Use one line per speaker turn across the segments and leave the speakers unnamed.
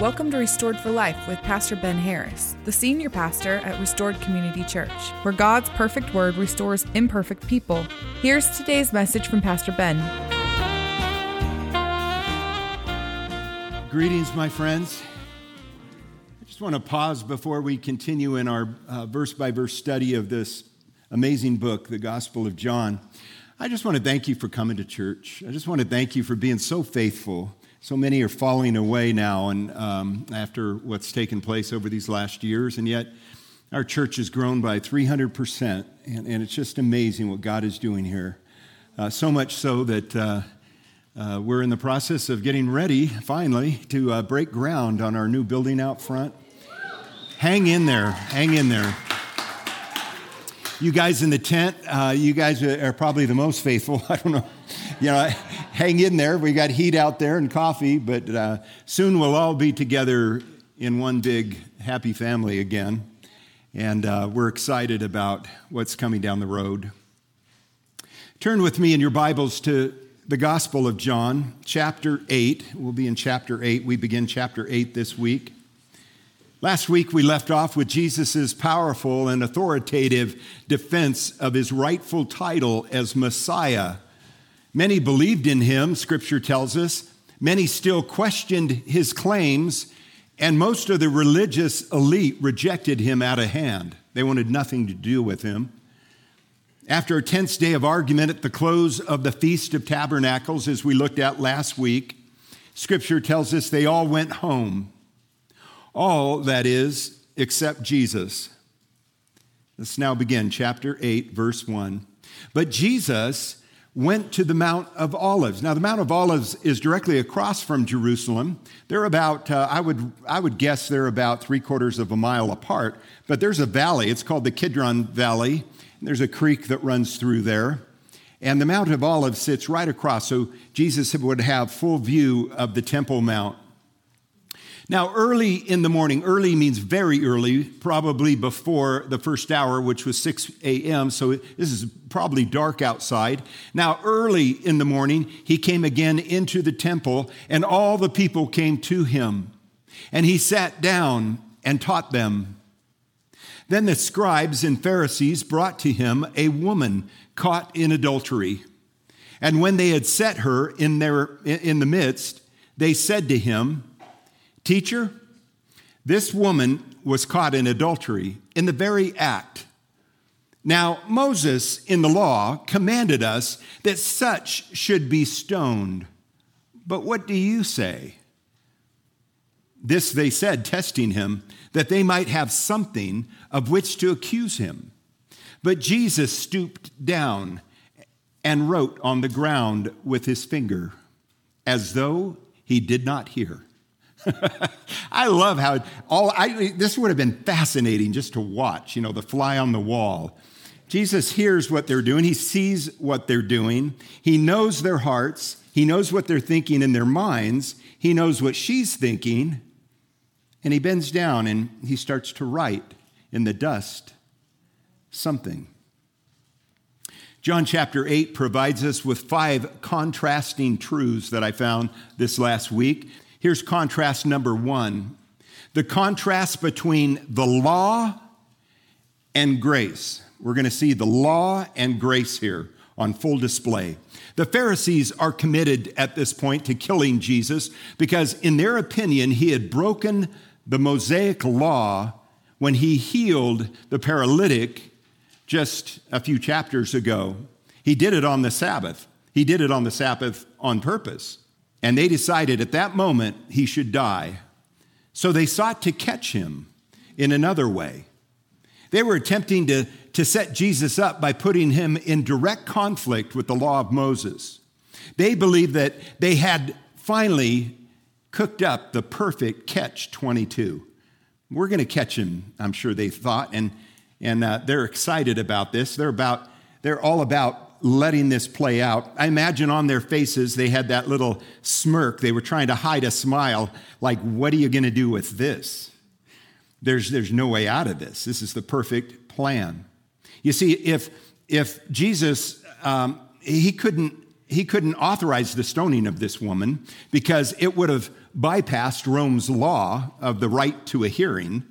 Welcome to Restored for Life with Pastor Ben Harris, the senior pastor at Restored Community Church, where God's perfect word restores imperfect people. Here's today's message from Pastor Ben.
Greetings, my friends. I just want to pause before we continue in our verse by verse study of this amazing book, the Gospel of John. I just want to thank you for coming to church. I just want to thank you for being so faithful so many are falling away now, and um, after what's taken place over these last years, and yet our church has grown by 300%, and, and it's just amazing what God is doing here. Uh, so much so that uh, uh, we're in the process of getting ready, finally, to uh, break ground on our new building out front. Hang in there, hang in there. You guys in the tent, uh, you guys are probably the most faithful. I don't know. You know, hang in there. We got heat out there and coffee, but uh, soon we'll all be together in one big happy family again. And uh, we're excited about what's coming down the road. Turn with me in your Bibles to the Gospel of John, chapter 8. We'll be in chapter 8. We begin chapter 8 this week. Last week, we left off with Jesus' powerful and authoritative defense of his rightful title as Messiah Many believed in him, scripture tells us. Many still questioned his claims, and most of the religious elite rejected him out of hand. They wanted nothing to do with him. After a tense day of argument at the close of the Feast of Tabernacles, as we looked at last week, scripture tells us they all went home. All, that is, except Jesus. Let's now begin, chapter 8, verse 1. But Jesus went to the Mount of Olives. Now, the Mount of Olives is directly across from Jerusalem. They're about, uh, I, would, I would guess they're about three quarters of a mile apart, but there's a valley. It's called the Kidron Valley. There's a creek that runs through there. And the Mount of Olives sits right across, so Jesus would have full view of the Temple Mount. Now, early in the morning, early means very early, probably before the first hour, which was 6 a.m., so this is probably dark outside. Now, early in the morning, he came again into the temple, and all the people came to him. And he sat down and taught them. Then the scribes and Pharisees brought to him a woman caught in adultery. And when they had set her in, their, in the midst, they said to him, Teacher, this woman was caught in adultery in the very act. Now, Moses in the law commanded us that such should be stoned. But what do you say? This they said, testing him, that they might have something of which to accuse him. But Jesus stooped down and wrote on the ground with his finger, as though he did not hear. I love how all I, this would have been fascinating just to watch, you know, the fly on the wall. Jesus hears what they're doing, he sees what they're doing, he knows their hearts, he knows what they're thinking in their minds, he knows what she's thinking, and he bends down and he starts to write in the dust something. John chapter 8 provides us with five contrasting truths that I found this last week. Here's contrast number one the contrast between the law and grace. We're going to see the law and grace here on full display. The Pharisees are committed at this point to killing Jesus because, in their opinion, he had broken the Mosaic law when he healed the paralytic just a few chapters ago. He did it on the Sabbath. He did it on the Sabbath on purpose. And they decided at that moment he should die. So they sought to catch him in another way. They were attempting to, to set Jesus up by putting him in direct conflict with the law of Moses. They believed that they had finally cooked up the perfect catch 22. We're going to catch him, I'm sure they thought, and, and uh, they're excited about this. They're, about, they're all about letting this play out. I imagine on their faces they had that little smirk. They were trying to hide a smile, like, what are you going to do with this? There's, there's no way out of this. This is the perfect plan. You see, if, if Jesus, um, he couldn't he couldn't authorize the stoning of this woman because it would have bypassed Rome's law of the right to a hearing.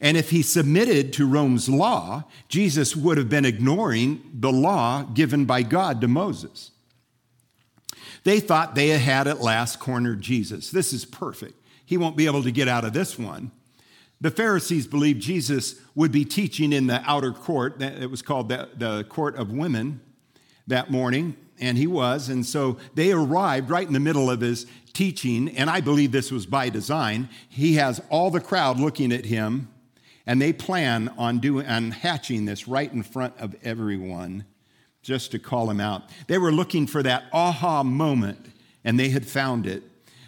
And if he submitted to Rome's law, Jesus would have been ignoring the law given by God to Moses. They thought they had at last cornered Jesus. This is perfect. He won't be able to get out of this one. The Pharisees believed Jesus would be teaching in the outer court. It was called the, the court of women that morning, and he was. And so they arrived right in the middle of his teaching, and I believe this was by design. He has all the crowd looking at him, and they plan on doing on hatching this right in front of everyone just to call him out. They were looking for that aha moment, and they had found it,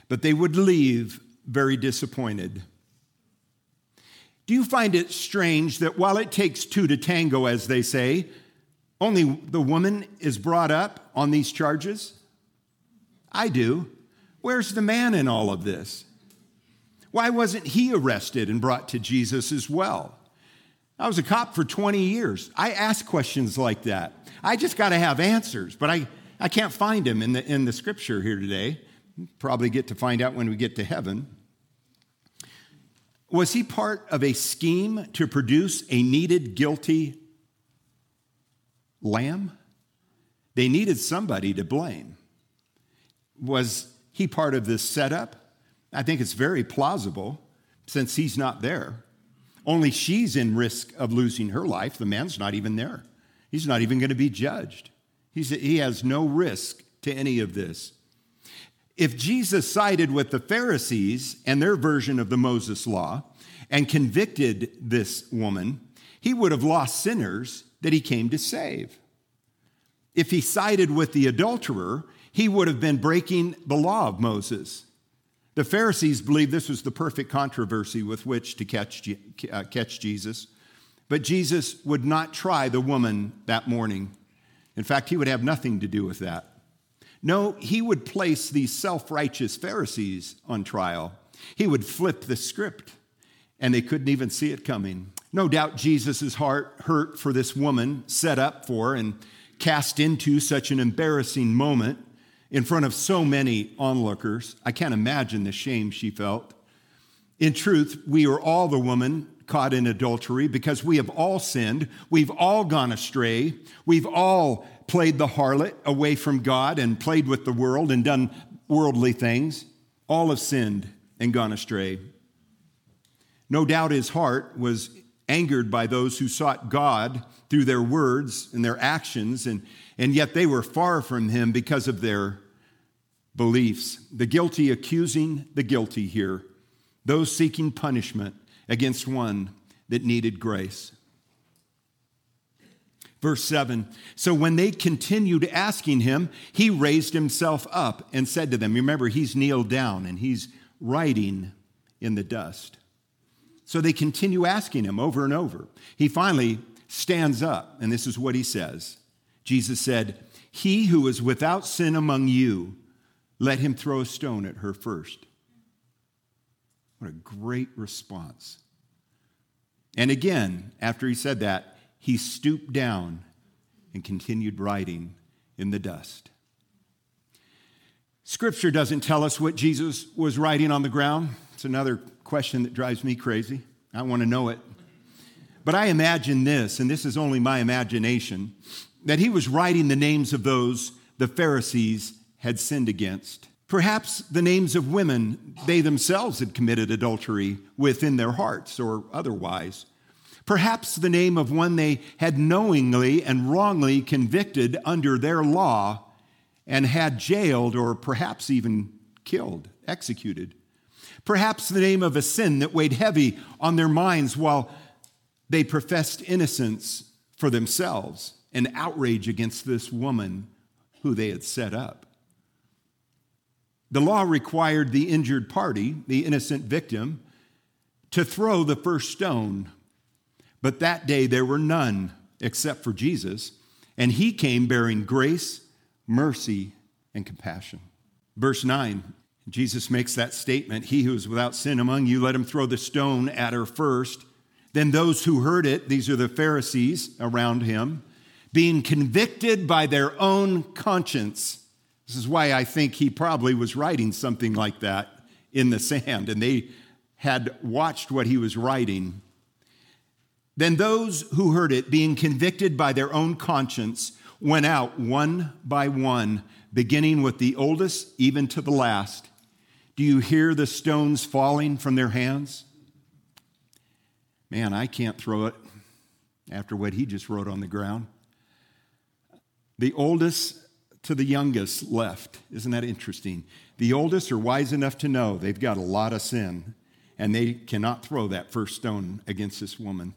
but they would leave very disappointed. Do you find it strange that while it takes two to tango, as they say, only the woman is brought up on these charges? I do. Where's the man in all of this? Why wasn't he arrested and brought to Jesus as well? I was a cop for 20 years. I ask questions like that. I just got to have answers, but I, I can't find them in the, in the scripture here today. Probably get to find out when we get to heaven. Was he part of a scheme to produce a needed guilty lamb? They needed somebody to blame. Was he part of this setup? I think it's very plausible since he's not there. Only she's in risk of losing her life. The man's not even there. He's not even going to be judged. He's, he has no risk to any of this. If Jesus sided with the Pharisees and their version of the Moses law and convicted this woman, he would have lost sinners that he came to save. If he sided with the adulterer, he would have been breaking the law of Moses. The Pharisees believed this was the perfect controversy with which to catch, uh, catch Jesus. But Jesus would not try the woman that morning. In fact, he would have nothing to do with that. No, he would place these self righteous Pharisees on trial. He would flip the script, and they couldn't even see it coming. No doubt Jesus' heart hurt for this woman set up for and cast into such an embarrassing moment in front of so many onlookers. I can't imagine the shame she felt. In truth, we are all the woman caught in adultery because we have all sinned. We've all gone astray. We've all played the harlot away from God and played with the world and done worldly things, all have sinned and gone astray. No doubt his heart was angered by those who sought God through their words and their actions, and, and yet they were far from him because of their beliefs. The guilty accusing the guilty here, those seeking punishment against one that needed grace. Verse 7 So when they continued asking him, he raised himself up and said to them, Remember, he's kneeled down and he's writing in the dust. So they continue asking him over and over. He finally stands up, and this is what he says Jesus said, He who is without sin among you, let him throw a stone at her first. What a great response. And again, after he said that, he stooped down and continued writing in the dust. Scripture doesn't tell us what Jesus was writing on the ground. It's another question that drives me crazy. I want to know it. But I imagine this, and this is only my imagination, that he was writing the names of those the Pharisees had sinned against. Perhaps the names of women they themselves had committed adultery within their hearts or otherwise perhaps the name of one they had knowingly and wrongly convicted under their law and had jailed or perhaps even killed, executed. Perhaps the name of a sin that weighed heavy on their minds while they professed innocence for themselves and outrage against this woman who they had set up. The law required the injured party, the innocent victim, to throw the first stone but that day there were none except for Jesus, and he came bearing grace, mercy, and compassion. Verse 9, Jesus makes that statement He who is without sin among you, let him throw the stone at her first. Then those who heard it, these are the Pharisees around him, being convicted by their own conscience, This is why I think he probably was writing something like that in the sand, and they had watched what he was writing. Then those who heard it, being convicted by their own conscience, went out one by one, beginning with the oldest even to the last. Do you hear the stones falling from their hands? Man, I can't throw it after what he just wrote on the ground. The oldest to the youngest left. Isn't that interesting? The oldest are wise enough to know they've got a lot of sin and they cannot throw that first stone against this woman.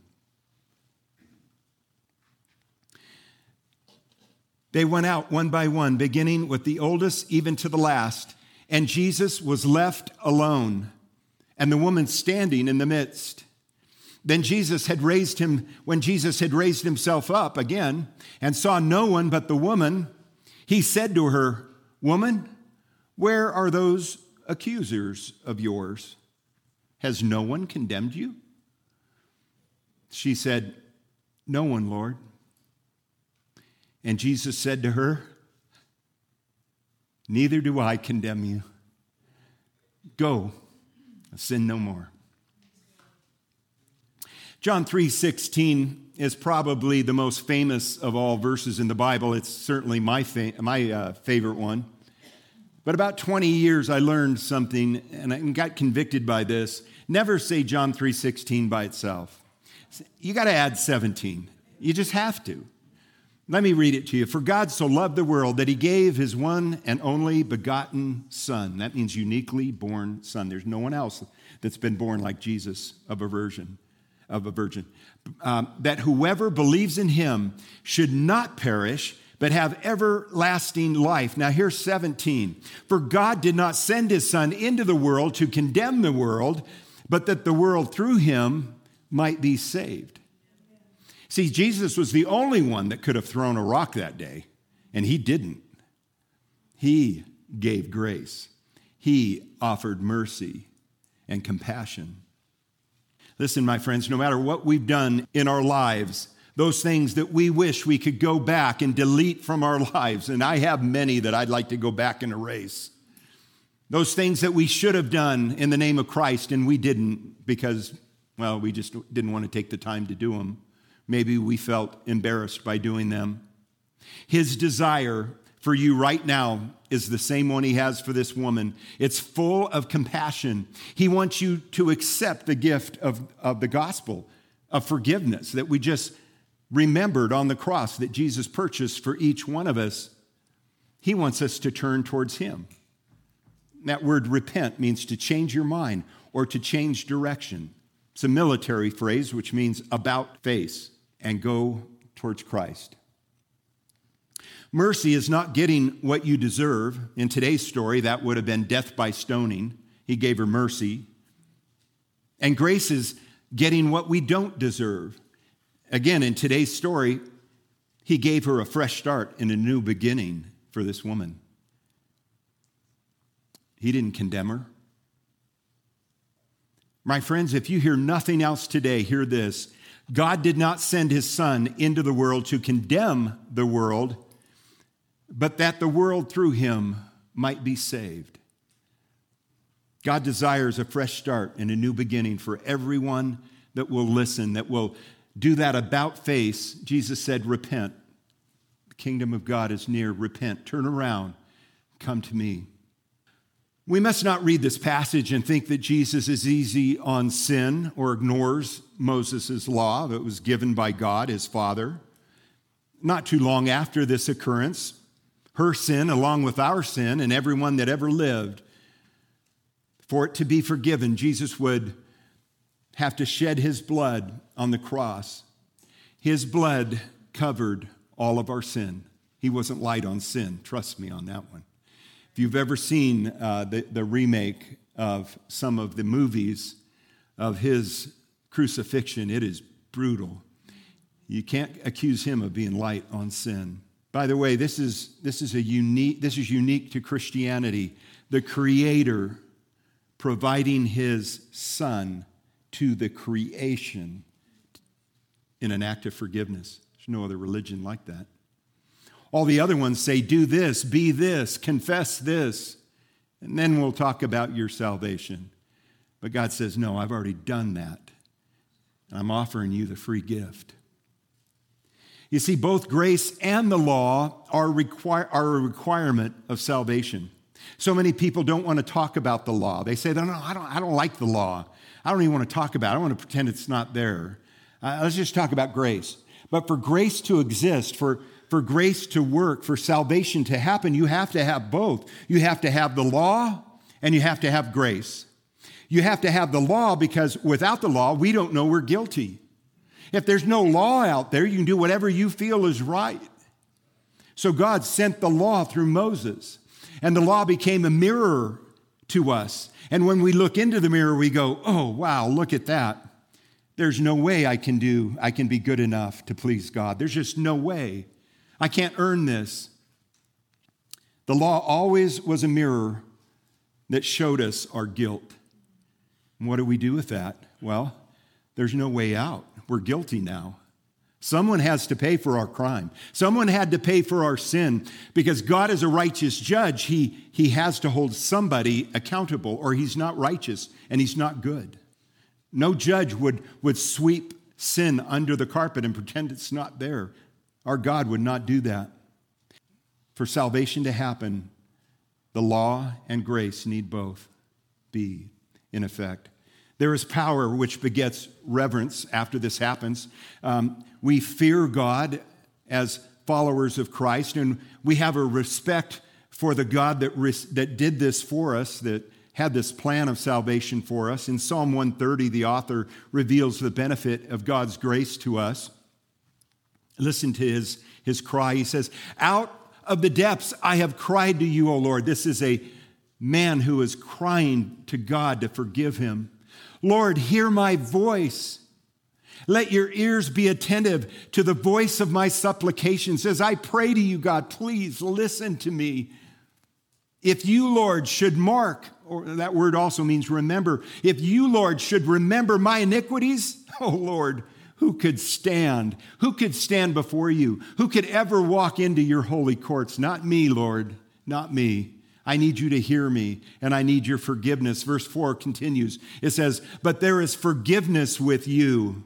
They went out one by one, beginning with the oldest even to the last, and Jesus was left alone, and the woman standing in the midst. Then Jesus had raised him, when Jesus had raised himself up again and saw no one but the woman, he said to her, Woman, where are those accusers of yours? Has no one condemned you? She said, No one, Lord. And Jesus said to her, Neither do I condemn you. Go, sin no more. John 3:16 is probably the most famous of all verses in the Bible. It's certainly my fa- my uh, favorite one. But about 20 years I learned something and I got convicted by this. Never say John 3:16 by itself. You got to add 17. You just have to. Let me read it to you. For God so loved the world that he gave his one and only begotten Son. That means uniquely born Son. There's no one else that's been born like Jesus of a virgin, of a virgin. Um, that whoever believes in him should not perish, but have everlasting life. Now here's 17. For God did not send his Son into the world to condemn the world, but that the world through him might be saved. See, Jesus was the only one that could have thrown a rock that day, and he didn't. He gave grace, he offered mercy and compassion. Listen, my friends, no matter what we've done in our lives, those things that we wish we could go back and delete from our lives, and I have many that I'd like to go back and erase. Those things that we should have done in the name of Christ and we didn't because, well, we just didn't want to take the time to do them. Maybe we felt embarrassed by doing them. His desire for you right now is the same one he has for this woman. It's full of compassion. He wants you to accept the gift of, of the gospel of forgiveness that we just remembered on the cross that Jesus purchased for each one of us. He wants us to turn towards him. That word repent means to change your mind or to change direction. It's a military phrase which means about face and go towards Christ. Mercy is not getting what you deserve. In today's story, that would have been death by stoning. He gave her mercy. And grace is getting what we don't deserve. Again, in today's story, he gave her a fresh start and a new beginning for this woman. He didn't condemn her. My friends, if you hear nothing else today, hear this. God did not send his son into the world to condemn the world, but that the world through him might be saved. God desires a fresh start and a new beginning for everyone that will listen, that will do that about face. Jesus said, Repent. The kingdom of God is near. Repent. Turn around. Come to me. We must not read this passage and think that Jesus is easy on sin or ignores Moses' law that was given by God, his father. Not too long after this occurrence, her sin, along with our sin, and everyone that ever lived, for it to be forgiven, Jesus would have to shed his blood on the cross. His blood covered all of our sin. He wasn't light on sin. Trust me on that one. If you've ever seen uh, the, the remake of some of the movies of his crucifixion, it is brutal. You can't accuse him of being light on sin. By the way, this is, this is, a unique, this is unique to Christianity. The Creator providing His Son to the creation in an act of forgiveness. There's no other religion like that. All the other ones say, do this, be this, confess this, and then we'll talk about your salvation. But God says, no, I've already done that. And I'm offering you the free gift. You see, both grace and the law are, require, are a requirement of salvation. So many people don't want to talk about the law. They say, no, no, I don't, I don't like the law. I don't even want to talk about it. I want to pretend it's not there. Uh, let's just talk about grace. But for grace to exist, for, for grace to work, for salvation to happen, you have to have both. You have to have the law and you have to have grace. You have to have the law because without the law, we don't know we're guilty. If there's no law out there, you can do whatever you feel is right. So God sent the law through Moses, and the law became a mirror to us. And when we look into the mirror, we go, oh, wow, look at that. There's no way I can do, I can be good enough to please God. There's just no way. I can't earn this. The law always was a mirror that showed us our guilt. And what do we do with that? Well, there's no way out. We're guilty now. Someone has to pay for our crime. Someone had to pay for our sin because God is a righteous judge. He, he has to hold somebody accountable or he's not righteous and he's not good. No judge would, would sweep sin under the carpet and pretend it's not there. Our God would not do that. For salvation to happen, the law and grace need both be in effect. There is power which begets reverence after this happens. Um, we fear God as followers of Christ, and we have a respect for the God that, that did this for us, that had this plan of salvation for us. In Psalm 130, the author reveals the benefit of God's grace to us. Listen to his, his cry. He says, Out of the depths I have cried to you, O Lord. This is a man who is crying to God to forgive him. Lord, hear my voice. Let your ears be attentive to the voice of my supplications. As I pray to you, God, please listen to me. If you, Lord, should mark, or that word also means remember, if you, Lord, should remember my iniquities, oh Lord, who could stand? Who could stand before you? Who could ever walk into your holy courts? Not me, Lord, not me. I need you to hear me and I need your forgiveness. Verse 4 continues. It says, But there is forgiveness with you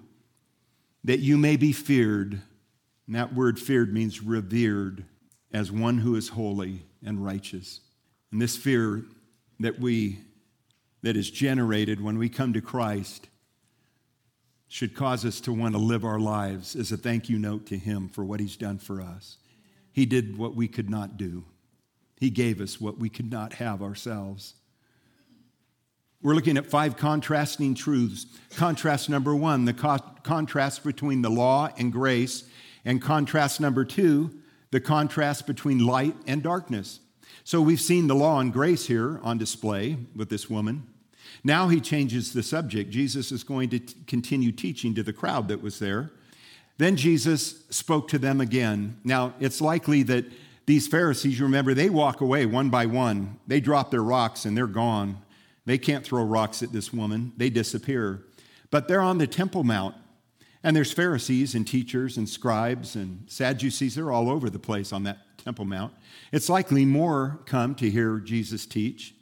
that you may be feared. And that word feared means revered as one who is holy and righteous. And this fear that we that is generated when we come to Christ should cause us to want to live our lives as a thank you note to him for what he's done for us. He did what we could not do. He gave us what we could not have ourselves. We're looking at five contrasting truths. Contrast number one, the co- contrast between the law and grace. And contrast number two, the contrast between light and darkness. So we've seen the law and grace here on display with this woman. Now he changes the subject. Jesus is going to t- continue teaching to the crowd that was there. Then Jesus spoke to them again. Now, it's likely that these Pharisees, you remember, they walk away one by one. They drop their rocks and they're gone. They can't throw rocks at this woman, they disappear. But they're on the Temple Mount, and there's Pharisees and teachers and scribes and Sadducees. They're all over the place on that Temple Mount. It's likely more come to hear Jesus teach.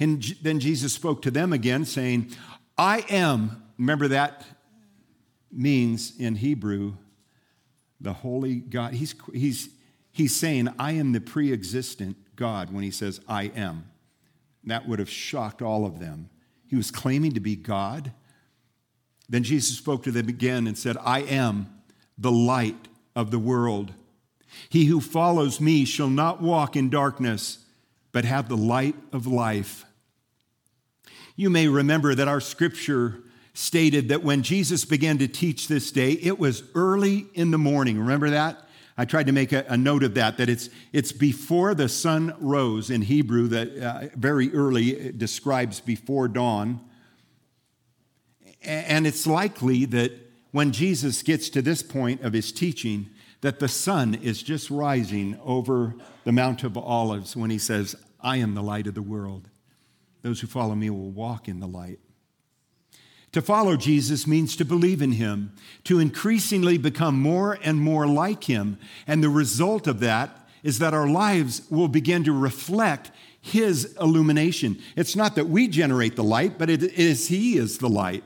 And then Jesus spoke to them again, saying, I am, remember that means in Hebrew, the holy God. He's, he's, He's saying, I am the pre existent God when he says, I am. That would have shocked all of them. He was claiming to be God. Then Jesus spoke to them again and said, I am the light of the world. He who follows me shall not walk in darkness, but have the light of life. You may remember that our scripture stated that when Jesus began to teach this day, it was early in the morning. Remember that? I tried to make a, a, note of that, that it's, it's before the sun rose in Hebrew, that uh, very early describes before dawn. And it's likely that when Jesus gets to this point of his teaching, that the sun is just rising over the Mount of Olives when he says, I am the light of the world. Those who follow me will walk in the light. To follow Jesus means to believe in him, to increasingly become more and more like him. And the result of that is that our lives will begin to reflect his illumination. It's not that we generate the light, but it is he is the light.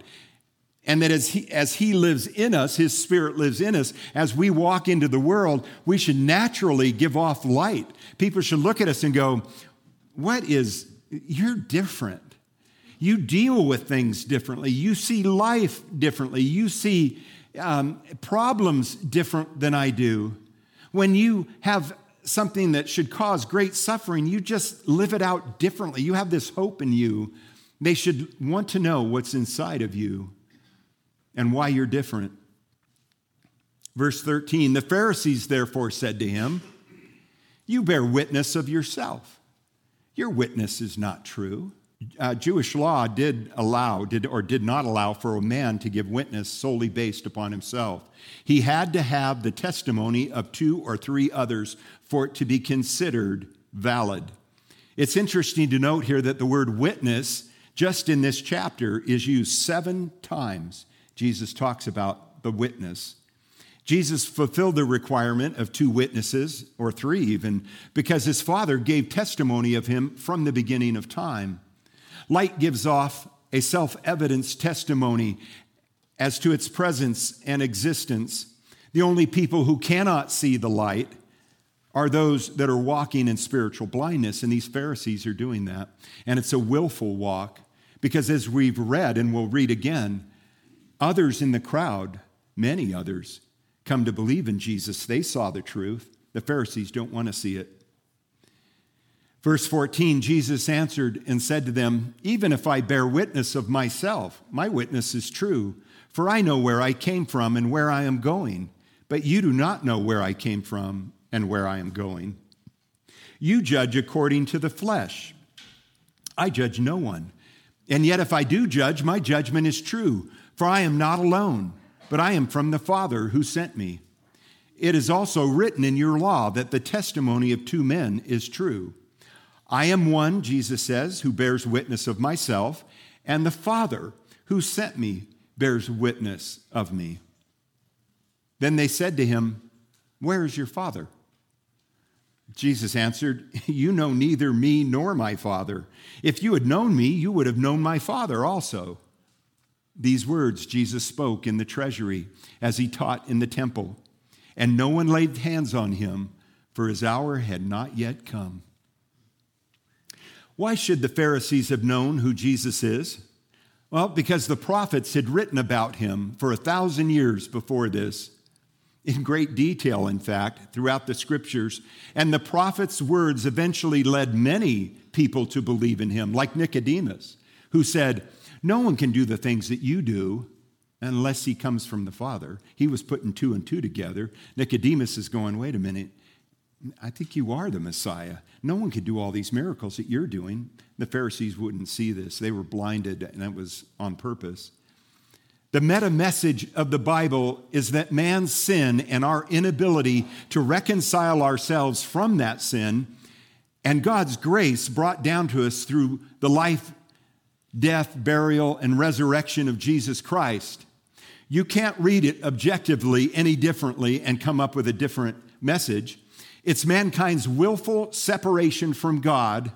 And that as he, as he lives in us, his spirit lives in us, as we walk into the world, we should naturally give off light. People should look at us and go, What is, you're different. You deal with things differently. You see life differently. You see um, problems different than I do. When you have something that should cause great suffering, you just live it out differently. You have this hope in you. They should want to know what's inside of you and why you're different. Verse 13 The Pharisees therefore said to him, You bear witness of yourself. Your witness is not true uh, Jewish law did allow, did or did not allow for a man to give witness solely based upon himself. He had to have the testimony of two or three others for it to be considered valid. It's interesting to note here that the word witness, just in this chapter, is used seven times. Jesus talks about the witness. Jesus fulfilled the requirement of two witnesses, or three even, because his Father gave testimony of him from the beginning of time. Light gives off a self evidence testimony as to its presence and existence. The only people who cannot see the light are those that are walking in spiritual blindness, and these Pharisees are doing that. And it's a willful walk because, as we've read and we'll read again, others in the crowd, many others, come to believe in Jesus. They saw the truth. The Pharisees don't want to see it. Verse 14 Jesus answered and said to them, Even if I bear witness of myself, my witness is true, for I know where I came from and where I am going, but you do not know where I came from and where I am going. You judge according to the flesh. I judge no one. And yet, if I do judge, my judgment is true, for I am not alone, but I am from the Father who sent me. It is also written in your law that the testimony of two men is true. I am one, Jesus says, who bears witness of myself, and the Father who sent me bears witness of me. Then they said to him, Where is your Father? Jesus answered, You know neither me nor my Father. If you had known me, you would have known my Father also. These words Jesus spoke in the treasury as he taught in the temple, and no one laid hands on him, for his hour had not yet come. Why should the Pharisees have known who Jesus is? Well, because the prophets had written about him for a thousand years before this, in great detail, in fact, throughout the scriptures. And the prophets' words eventually led many people to believe in him, like Nicodemus, who said, No one can do the things that you do unless he comes from the Father. He was putting two and two together. Nicodemus is going, Wait a minute, I think you are the Messiah. No one could do all these miracles that you're doing. The Pharisees wouldn't see this. They were blinded, and that was on purpose. The meta message of the Bible is that man's sin and our inability to reconcile ourselves from that sin and God's grace brought down to us through the life, death, burial, and resurrection of Jesus Christ. You can't read it objectively any differently and come up with a different message. It's mankind's willful separation from God,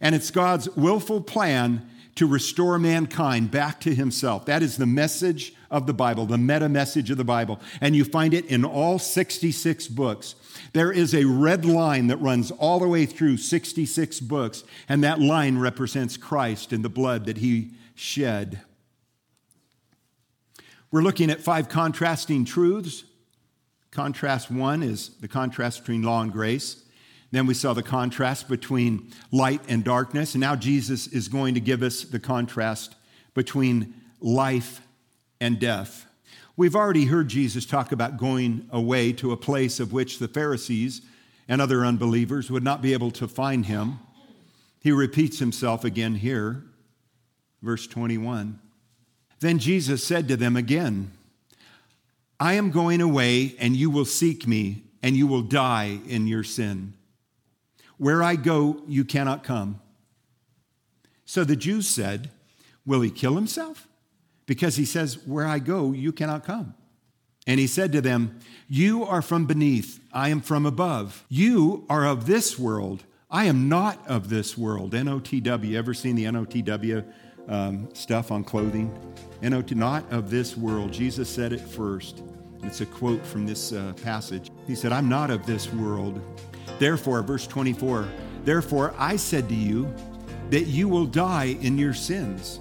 and it's God's willful plan to restore mankind back to himself. That is the message of the Bible, the meta message of the Bible. And you find it in all 66 books. There is a red line that runs all the way through 66 books, and that line represents Christ and the blood that he shed. We're looking at five contrasting truths Contrast one is the contrast between law and grace. Then we saw the contrast between light and darkness. And now Jesus is going to give us the contrast between life and death. We've already heard Jesus talk about going away to a place of which the Pharisees and other unbelievers would not be able to find him. He repeats himself again here, verse 21. Then Jesus said to them again, I am going away, and you will seek me, and you will die in your sin. Where I go, you cannot come. So the Jews said, Will he kill himself? because he says, Where I go, you cannot come. And he said to them, You are from beneath, I am from above. You are of this world, I am not of this world. NOTW, ever seen the NOTW um, stuff on clothing? NOT, not of this world. Jesus said it first. It's a quote from this uh, passage. He said, I'm not of this world. Therefore, verse 24, therefore I said to you that you will die in your sins.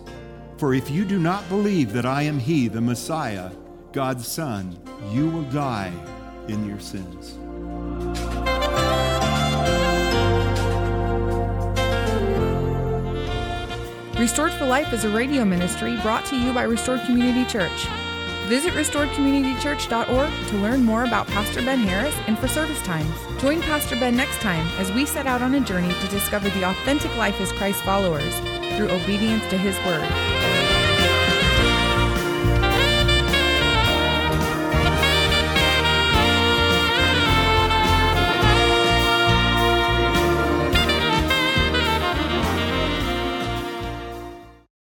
For if you do not believe that I am He, the Messiah, God's Son, you will die in your sins.
Restored for Life is a radio ministry brought to you by Restored Community Church. Visit restoredcommunitychurch.org to learn more about Pastor Ben Harris and for service times. Join Pastor Ben next time as we set out on a journey to discover the authentic life as Christ followers through obedience to his word.